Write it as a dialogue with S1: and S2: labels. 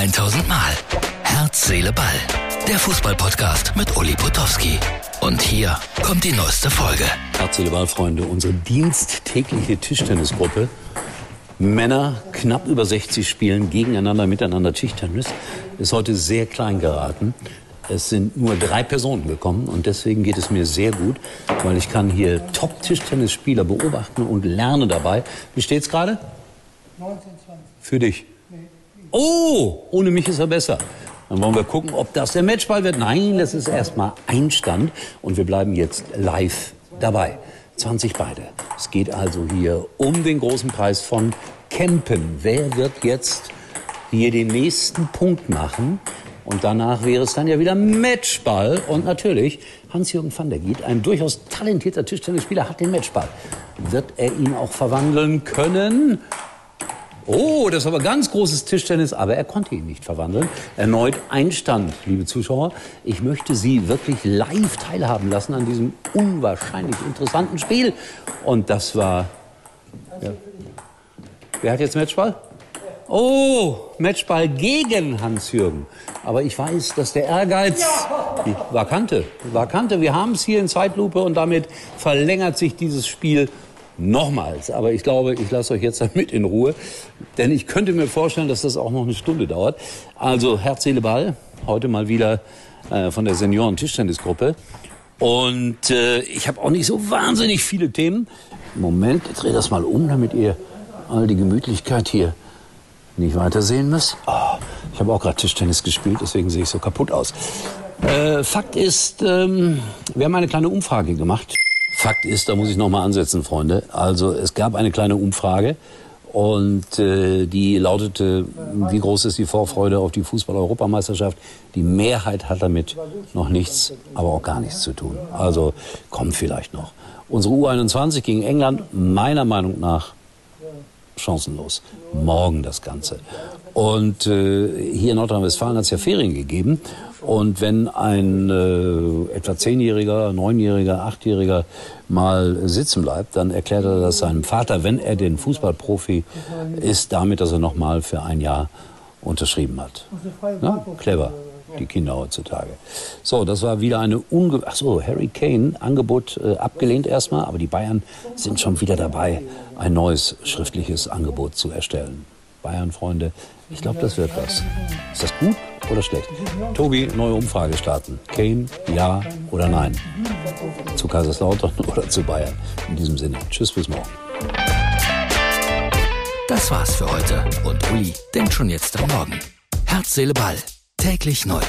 S1: 1000 Mal. Herz, Seele, Ball. Der Fußballpodcast mit Uli Potowski. Und hier kommt die neueste Folge.
S2: Herz, Seele, Ball, Freunde. Unsere diensttägliche Tischtennisgruppe. Männer knapp über 60 spielen gegeneinander, miteinander Tischtennis. Ist heute sehr klein geraten. Es sind nur drei Personen gekommen und deswegen geht es mir sehr gut, weil ich kann hier Top-Tischtennisspieler beobachten und lerne dabei. Wie steht's gerade? 19, 20. Für dich? Oh, ohne mich ist er besser. Dann wollen wir gucken, ob das der Matchball wird. Nein, das ist erstmal Einstand und wir bleiben jetzt live dabei. 20 beide. Es geht also hier um den großen Preis von Kempen. Wer wird jetzt hier den nächsten Punkt machen? Und danach wäre es dann ja wieder Matchball. Und natürlich, Hans-Jürgen van der Giet, ein durchaus talentierter Tischtennisspieler, hat den Matchball. Wird er ihn auch verwandeln können? Oh, das ist aber ganz großes Tischtennis, aber er konnte ihn nicht verwandeln. Erneut Einstand, liebe Zuschauer. Ich möchte Sie wirklich live teilhaben lassen an diesem unwahrscheinlich interessanten Spiel. Und das war. Ja. Wer hat jetzt Matchball? Oh, Matchball gegen Hans-Jürgen. Aber ich weiß, dass der Ehrgeiz die Vakante, Vakante. Wir haben es hier in Zeitlupe und damit verlängert sich dieses Spiel nochmals. Aber ich glaube, ich lasse euch jetzt damit in Ruhe, denn ich könnte mir vorstellen, dass das auch noch eine Stunde dauert. Also Herz, Seele, Ball. Heute mal wieder äh, von der Senioren-Tischtennisgruppe. Und äh, ich habe auch nicht so wahnsinnig viele Themen. Moment, ich drehe das mal um, damit ihr all die Gemütlichkeit hier nicht weitersehen müsst. Oh, ich habe auch gerade Tischtennis gespielt, deswegen sehe ich so kaputt aus. Äh, Fakt ist, ähm, wir haben eine kleine Umfrage gemacht. Fakt ist, da muss ich noch mal ansetzen, Freunde. Also es gab eine kleine Umfrage und äh, die lautete, wie groß ist die Vorfreude auf die Fußball-Europameisterschaft? Die Mehrheit hat damit noch nichts, aber auch gar nichts zu tun. Also kommt vielleicht noch. Unsere U21 gegen England, meiner Meinung nach, chancenlos. Morgen das Ganze. Und äh, hier in Nordrhein-Westfalen hat es ja Ferien gegeben. Und wenn ein äh, etwa zehnjähriger, neunjähriger, achtjähriger mal sitzen bleibt, dann erklärt er das seinem Vater, wenn er den Fußballprofi ist, damit, dass er noch mal für ein Jahr unterschrieben hat. Na? Clever, die Kinder heutzutage. So, das war wieder eine unge... Ach so, Harry Kane, Angebot äh, abgelehnt erstmal, aber die Bayern sind schon wieder dabei, ein neues schriftliches Angebot zu erstellen. Bayern-Freunde, ich glaube, das wird was. Ist das gut oder schlecht? Tobi, neue Umfrage starten. Kane, ja oder nein? Zu Kaiserslautern oder zu Bayern? In diesem Sinne, tschüss, bis morgen.
S1: Das war's für heute und Uli denkt schon jetzt am Morgen. Herz, Seele, Ball. Täglich neu.